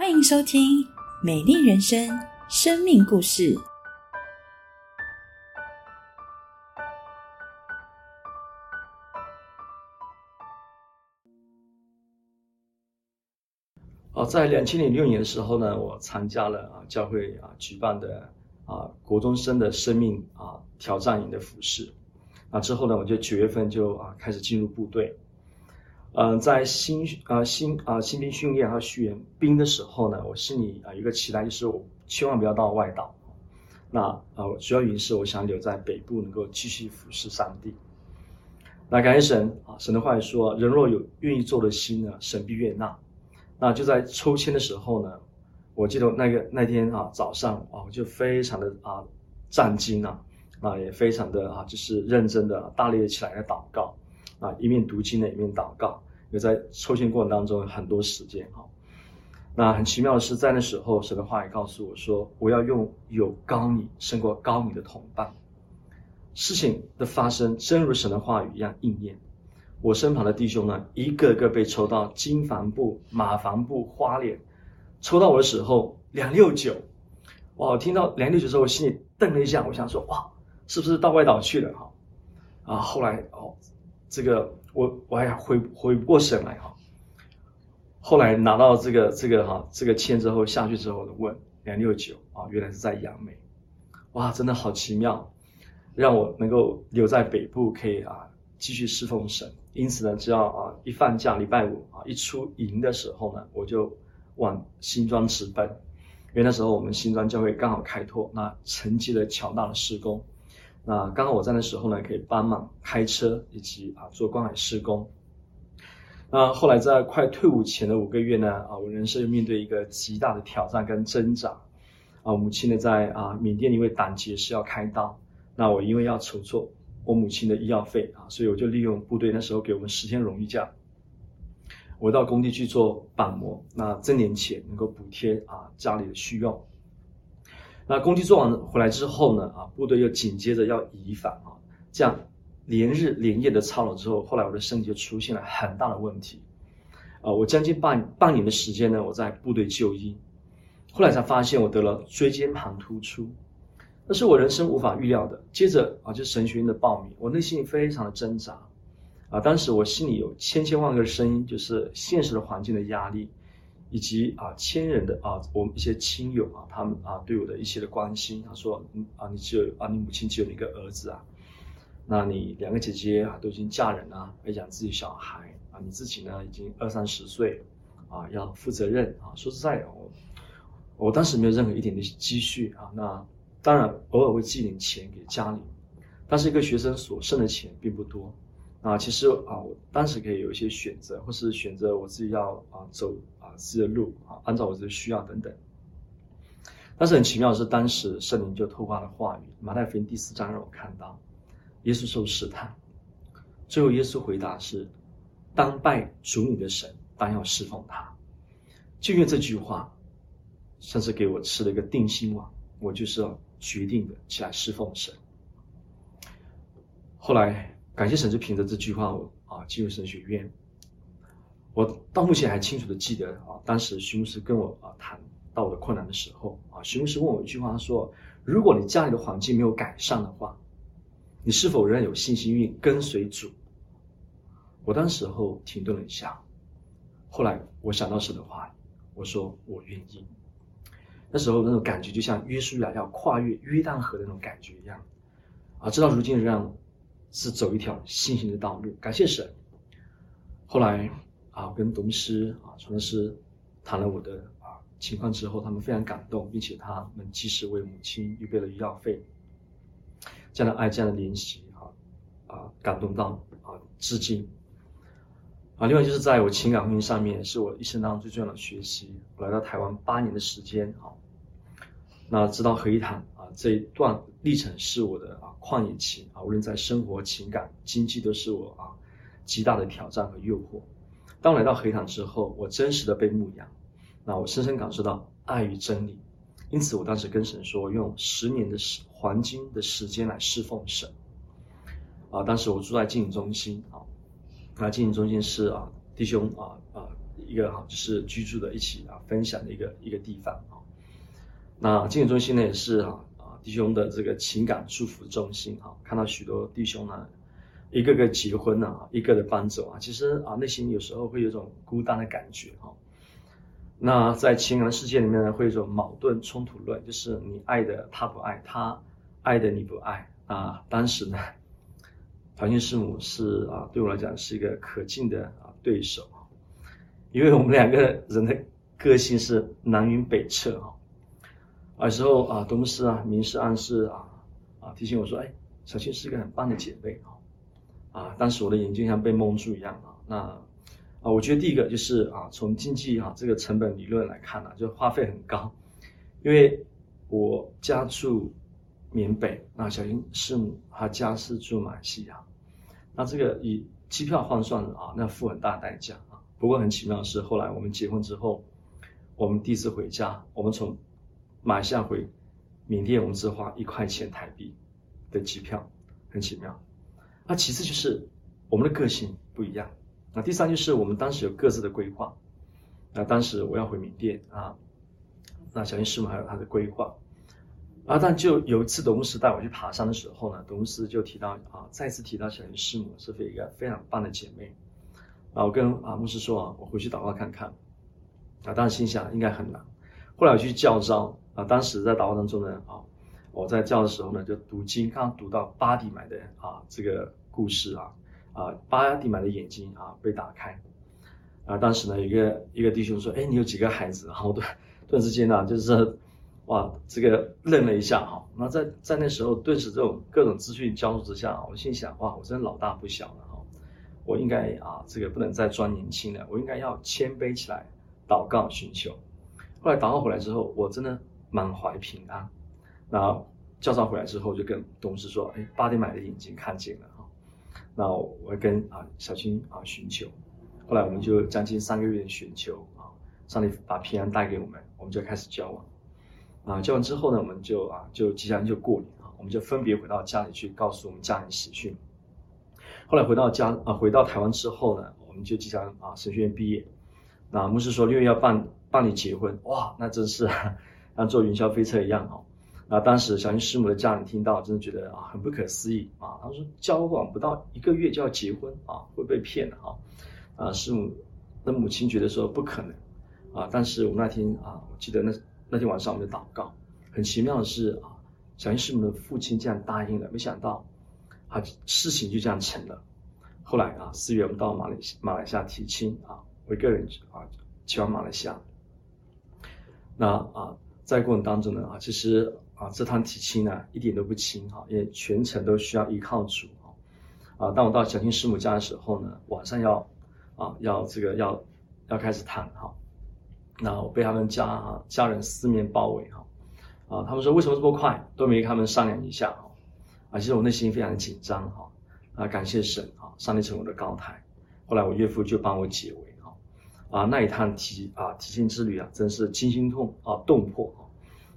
欢迎收听《美丽人生》生命故事。哦，在两千零六年的时候呢，我参加了啊教会啊举办的啊国中生的生命啊挑战营的服饰。那之后呢，我就九月份就啊开始进入部队。嗯，在新啊新啊新兵训练和训兵的时候呢，我心里啊有一个期待，就是我千万不要到外岛。那啊主要原因是我想留在北部，能够继续服侍上帝。那感谢神啊，神的话也说：人若有愿意做的心呢，神必悦纳。那就在抽签的时候呢，我记得那个那天啊早上啊，我就非常的啊战惊啊，啊也非常的啊就是认真的大力的起来来祷告啊，一面读经呢一面祷告，也在抽签过程当中很多时间哈。那很奇妙的是，在那时候神的话也告诉我说，我要用有高你胜过高你的同伴。事情的发生真如神的话语一样应验。我身旁的弟兄呢，一个个被抽到金帆布、马房布、花脸，抽到我的时候两六九，哇！听到两六九之后，我心里瞪了一下，我想说哇，是不是到外岛去了哈？啊，后来哦，这个我我还回回不过神来哈。后来拿到这个这个哈这个签之后下去之后问两六九啊，原来是在杨梅，哇，真的好奇妙，让我能够留在北部可以啊继续侍奉神。因此呢，只要啊一放假，礼拜五啊一出营的时候呢，我就往新庄直奔。因为那时候我们新庄教会刚好开拓，那承接了乔大的施工。那刚好我在那时候呢，可以帮忙开车以及啊做光海施工。那后来在快退伍前的五个月呢，啊我人生面对一个极大的挑战跟挣扎。啊母亲呢在啊缅甸因为胆结石要开刀，那我因为要筹措。我母亲的医药费啊，所以我就利用部队那时候给我们十天荣誉假，我到工地去做板模，那挣点钱能够补贴啊家里的需用。那工地做完回来之后呢，啊部队又紧接着要移返啊，这样连日连夜的操劳之后，后来我的身体就出现了很大的问题，啊我将近半半年的时间呢，我在部队就医，后来才发现我得了椎间盘突出。那是我人生无法预料的。接着啊，就神学院的报名，我内心非常的挣扎，啊，当时我心里有千千万个声音，就是现实的环境的压力，以及啊，亲人的啊，我们一些亲友啊，他们啊对我的一些的关心。他说，嗯啊，你只有啊，你母亲只有一个儿子啊，那你两个姐姐啊都已经嫁人了，要养自己小孩啊，你自己呢已经二三十岁，啊，要负责任啊。说实在，我我当时没有任何一点的积蓄啊，那。当然，偶尔会寄点钱给家里，但是一个学生所剩的钱并不多。啊，其实啊，我当时可以有一些选择，或是选择我自己要啊走啊自己的路啊，按照我自己的需要等等。但是很奇妙的是，当时圣灵就透过了话语，马太福音第四章让我看到，耶稣受试探，最后耶稣回答是：当拜主你的神，当要侍奉他。就因为这句话，甚至给我吃了一个定心丸，我就是要。决定的起来侍奉神。后来感谢神，就凭着这句话，啊进入神学院。我到目前还清楚的记得啊，当时徐牧师跟我啊谈到我的困难的时候啊，徐牧师问我一句话，他说：“如果你家里的环境没有改善的话，你是否仍然有信心愿意跟随主？”我当时候停顿了一下，后来我想到神的话，我说：“我愿意。”那时候那种感觉就像约书亚要跨越约旦河的那种感觉一样，啊，直到如今仍然是走一条信心的道路。感谢神。后来啊，跟董师啊、传道师谈了我的啊情况之后，他们非常感动，并且他们及时为母亲预备了医药费。这样的爱，这样的联系啊啊，感动到啊至今。啊，另外就是在我情感婚姻上面，是我一生当中最重要的学习。我来到台湾八年的时间，啊，那直到合一堂啊这一段历程是我的啊旷野期啊，无论在生活、情感、经济都是我啊极大的挑战和诱惑。当来到合一堂之后，我真实的被牧养，那我深深感受到爱与真理。因此，我当时跟神说，用十年的时黄金的时间来侍奉神。啊，当时我住在经营中心啊。那经营中心是啊，弟兄啊啊一个哈，就是居住的一起啊分享的一个一个地方啊。那经营中心呢也是啊弟兄的这个情感祝福中心哈，看到许多弟兄呢一个个结婚啊，一个的搬走啊，其实啊内心有时候会有种孤单的感觉哈。那在情感世界里面呢，会有种矛盾冲突论，就是你爱的他不爱，他爱的你不爱啊。当时呢，团信师母是啊，对我来讲是一个可敬的啊对手因为我们两个人的个性是南辕北辙啊。有时候啊，东师啊，明示暗示啊啊提醒我说，哎，小青是个很棒的姐妹啊啊。当时我的眼睛像被蒙住一样啊，那。啊，我觉得第一个就是啊，从经济哈这个成本理论来看呢，就花费很高，因为我家住缅北，那小英是他家是住马来西亚，那这个以机票换算啊，那付很大代价啊。不过很奇妙的是，后来我们结婚之后，我们第一次回家，我们从马来西亚回缅甸，我们只花一块钱台币的机票，很奇妙。那其次就是我们的个性不一样。那第三就是我们当时有各自的规划，那当时我要回缅甸啊，那小林师母还有她的规划，啊，但就有一次董牧师带我去爬山的时候呢，董牧师就提到啊，再次提到小林师母是一个非常棒的姐妹，啊，我跟啊牧师说啊，我回去祷告看看，啊，当时心想应该很难，后来我去教招当时在祷告当中呢啊，我在教的时候呢就读经，刚读到巴迪买的啊这个故事啊。啊，巴迪买的眼睛啊被打开，啊，当时呢，一个一个弟兄说：“哎，你有几个孩子？”然后顿顿时间呢，就是哇，这个愣了一下哈。那在在那时候，顿时这种各种资讯交织之下，我心想：哇，我真的老大不小了哈！我应该啊，这个不能再装年轻了，我应该要谦卑起来，祷告寻求。后来祷告回来之后，我真的满怀平安。那教召回来之后，就跟董事说：“哎，八点买的眼睛看见了。”那我跟啊小青啊寻求，后来我们就将近三个月的寻求啊，上帝把平安带给我们，我们就开始交往，啊交往之后呢，我们就啊就即将就过年啊，我们就分别回到家里去告诉我们家人喜讯。后来回到家啊回到台湾之后呢，我们就即将啊神学院毕业，那牧师说六月要办办理结婚，哇，那真是像坐云霄飞车一样哦。那当时小英师母的家人听到，真的觉得啊很不可思议啊。他说交往不到一个月就要结婚啊，会被骗的啊。啊，师母的母亲觉得说不可能啊。但是我们那天啊，我记得那那天晚上我们就祷告，很奇妙的是啊，小英师母的父亲竟然答应了，没想到啊事情就这样成了。后来啊四月我们到马来马来西亚提亲啊，我一个人啊去往马来西亚。那啊在过程当中呢啊，其实。啊，这趟提亲呢一点都不轻哈，因为全程都需要依靠主啊。啊，当我到小青师母家的时候呢，晚上要啊要这个要要开始谈哈。那我被他们家家人四面包围哈。啊，他们说为什么这么快，都没跟他们商量一下哈。啊，其实我内心非常的紧张哈。啊，感谢神啊，上帝成为我的高台。后来我岳父就帮我解围。啊，那一趟提啊提亲之旅啊，真是惊心痛啊动魄。啊，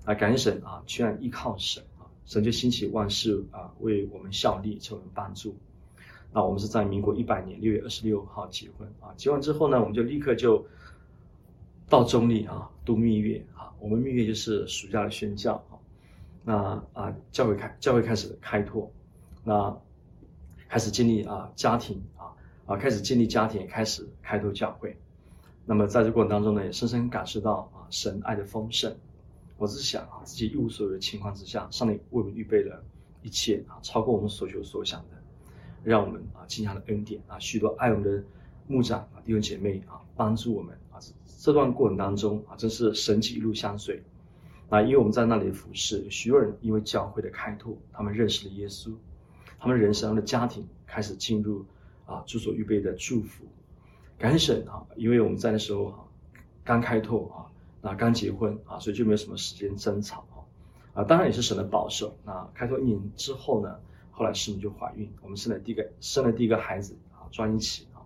啊感恩神啊，居然依靠神啊，神就兴起万事啊，为我们效力，求人帮助。那我们是在民国一百年六月二十六号结婚啊，结婚之后呢，我们就立刻就到中立啊，度蜜月啊。我们蜜月就是暑假的宣教啊。那啊，教会开教会开始开拓，那开始建立啊家庭啊啊，开始建立家庭，开始开拓教会。那么在这过程当中呢，也深深感受到啊神爱的丰盛。我是想啊，自己一无所有的情况之下，上帝为我们预备了一切啊，超过我们所求所想的，让我们啊，经常的恩典啊，许多爱我们的牧长啊，弟兄姐妹啊，帮助我们啊，这段过程当中啊，真是神迹一路相随。那因为我们在那里服侍，许多人因为教会的开拓，他们认识了耶稣，他们人生的家庭开始进入啊，主所预备的祝福。感恩神啊，因为我们在那时候啊，刚开拓啊。那刚结婚啊，所以就没有什么时间争吵啊，啊，当然也是神的保守。那开拓一年之后呢，后来师母就怀孕，我们生了第一个生了第一个孩子啊，专一起啊。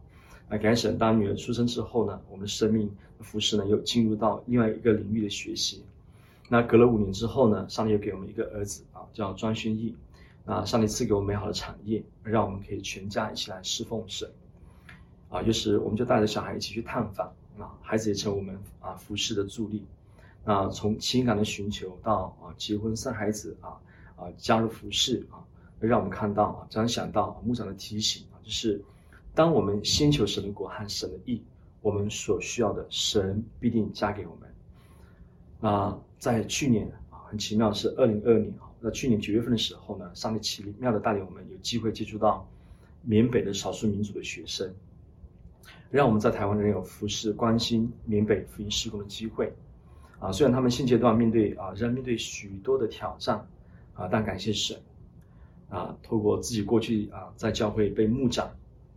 那感谢神，当女儿出生之后呢，我们生命服饰呢又进入到另外一个领域的学习。那隔了五年之后呢，上帝又给我们一个儿子啊，叫庄宣义。那上帝赐给我们美好的产业，让我们可以全家一起来侍奉神。啊，就是我们就带着小孩一起去探访。啊，孩子也成为我们啊服饰的助力。那从情感的寻求到啊结婚生孩子啊啊加入服饰啊，让我们看到啊，这样想到牧长的提醒啊，就是当我们先求神的国和神的义，我们所需要的神必定加给我们。那在去年啊，很奇妙是二零二二年啊，那去年九月份的时候呢，上帝奇妙的带领我们有机会接触到缅北的少数民族的学生。让我们在台湾的人有服侍、关心缅北福音施工的机会，啊，虽然他们现阶段面对啊，仍然面对许多的挑战，啊，但感谢神，啊，透过自己过去啊，在教会被牧长、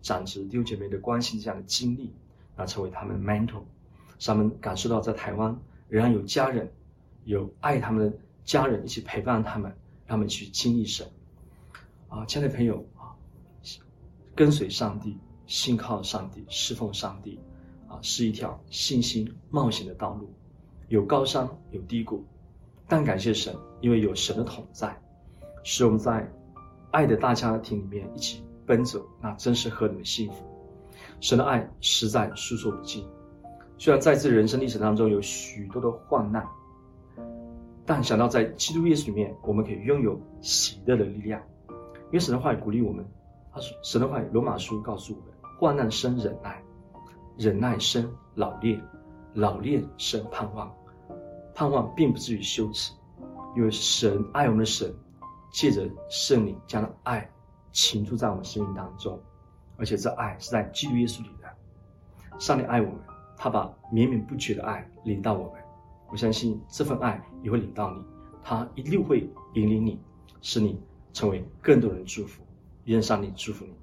长子弟兄姐妹的关心这样的经历，啊，成为他们 mentor，让他们感受到在台湾仍然有家人，有爱他们的家人一起陪伴他们，让他们去经历神，啊，亲爱的朋友啊，跟随上帝。信靠上帝，侍奉上帝，啊，是一条信心冒险的道路，有高山，有低谷，但感谢神，因为有神的同在，使我们在爱的大家庭里面一起奔走，那真是何等的幸福！神的爱实在诉说不尽。虽然在这人生历程当中有许多的患难，但想到在基督耶稣里面，我们可以拥有喜乐的力量，因为神的话语鼓励我们。他说：“神的话语，罗马书告诉我们。”患难生忍耐，忍耐生老练，老练生盼望，盼望并不至于羞耻，因为神爱我们的神，借着圣灵将爱倾注在我们生命当中，而且这爱是在基督耶稣里的。上帝爱我们，他把绵绵不绝的爱领到我们，我相信这份爱也会领到你，他一定会引领你，使你成为更多人祝福，愿上帝祝福你。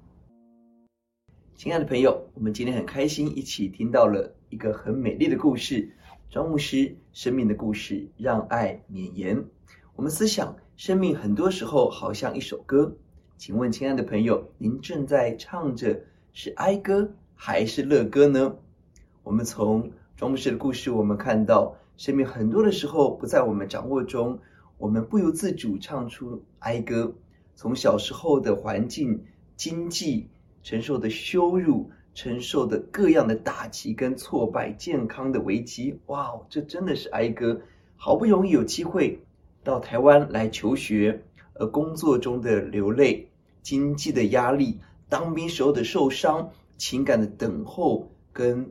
亲爱的朋友，我们今天很开心，一起听到了一个很美丽的故事——庄牧师生命的故事，让爱绵延。我们思想，生命很多时候好像一首歌。请问，亲爱的朋友，您正在唱着是哀歌还是乐歌呢？我们从庄牧师的故事，我们看到，生命很多的时候不在我们掌握中，我们不由自主唱出哀歌。从小时候的环境、经济。承受的羞辱，承受的各样的打击跟挫败，健康的危机，哇，这真的是哀歌。好不容易有机会到台湾来求学，而工作中的流泪，经济的压力，当兵时候的受伤，情感的等候跟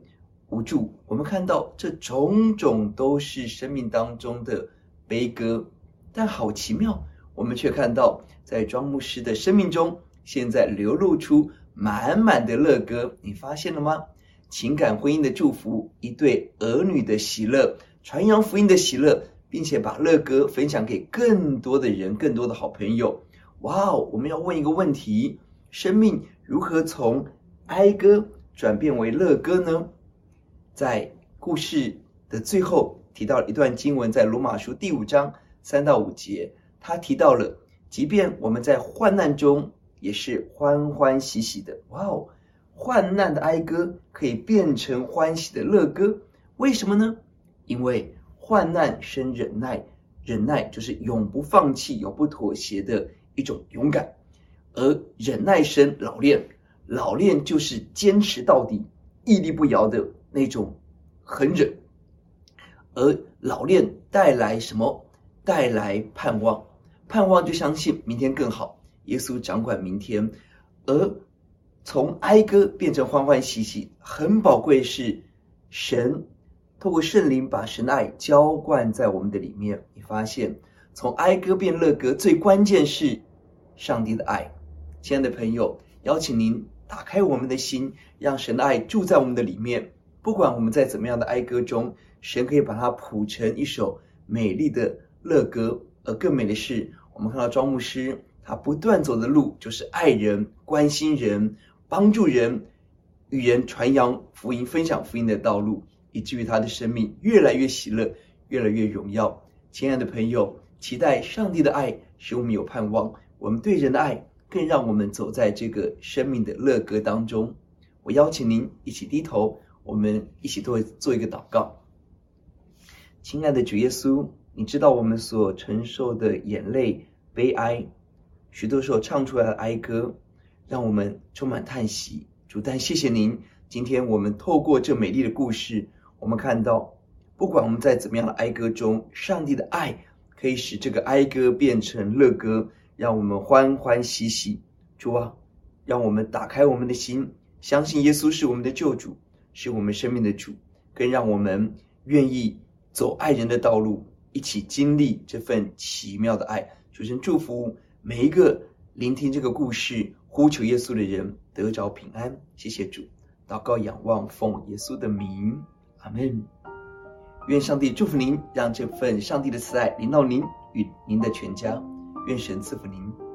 无助，我们看到这种种都是生命当中的悲歌。但好奇妙，我们却看到在庄牧师的生命中，现在流露出。满满的乐歌，你发现了吗？情感婚姻的祝福，一对儿女的喜乐，传扬福音的喜乐，并且把乐歌分享给更多的人，更多的好朋友。哇哦！我们要问一个问题：生命如何从哀歌转变为乐歌呢？在故事的最后提到一段经文，在罗马书第五章三到五节，他提到了，即便我们在患难中。也是欢欢喜喜的，哇哦！患难的哀歌可以变成欢喜的乐歌，为什么呢？因为患难生忍耐，忍耐就是永不放弃、永不妥协的一种勇敢；而忍耐生老练，老练就是坚持到底、屹立不摇的那种狠忍；而老练带来什么？带来盼望，盼望就相信明天更好。耶稣掌管明天，而从哀歌变成欢欢喜喜，很宝贵是神透过圣灵把神的爱浇灌在我们的里面。你发现从哀歌变乐歌，最关键是上帝的爱。亲爱的朋友，邀请您打开我们的心，让神的爱住在我们的里面。不管我们在怎么样的哀歌中，神可以把它谱成一首美丽的乐歌。而更美的是，我们看到庄牧师。他不断走的路就是爱人、关心人、帮助人、与人传扬福音、分享福音的道路，以至于他的生命越来越喜乐、越来越荣耀。亲爱的朋友，期待上帝的爱使我们有盼望，我们对人的爱更让我们走在这个生命的乐歌当中。我邀请您一起低头，我们一起做做一个祷告。亲爱的主耶稣，你知道我们所承受的眼泪、悲哀。许多时候唱出来的哀歌，让我们充满叹息。主，但谢谢您今天我们透过这美丽的故事，我们看到，不管我们在怎么样的哀歌中，上帝的爱可以使这个哀歌变成乐歌，让我们欢欢喜喜。主啊，让我们打开我们的心，相信耶稣是我们的救主，是我们生命的主，更让我们愿意走爱人的道路，一起经历这份奇妙的爱。主神祝福每一个聆听这个故事、呼求耶稣的人得着平安。谢谢主。祷告、仰望，奉耶稣的名，阿门。愿上帝祝福您，让这份上帝的慈爱临到您与您的全家。愿神赐福您。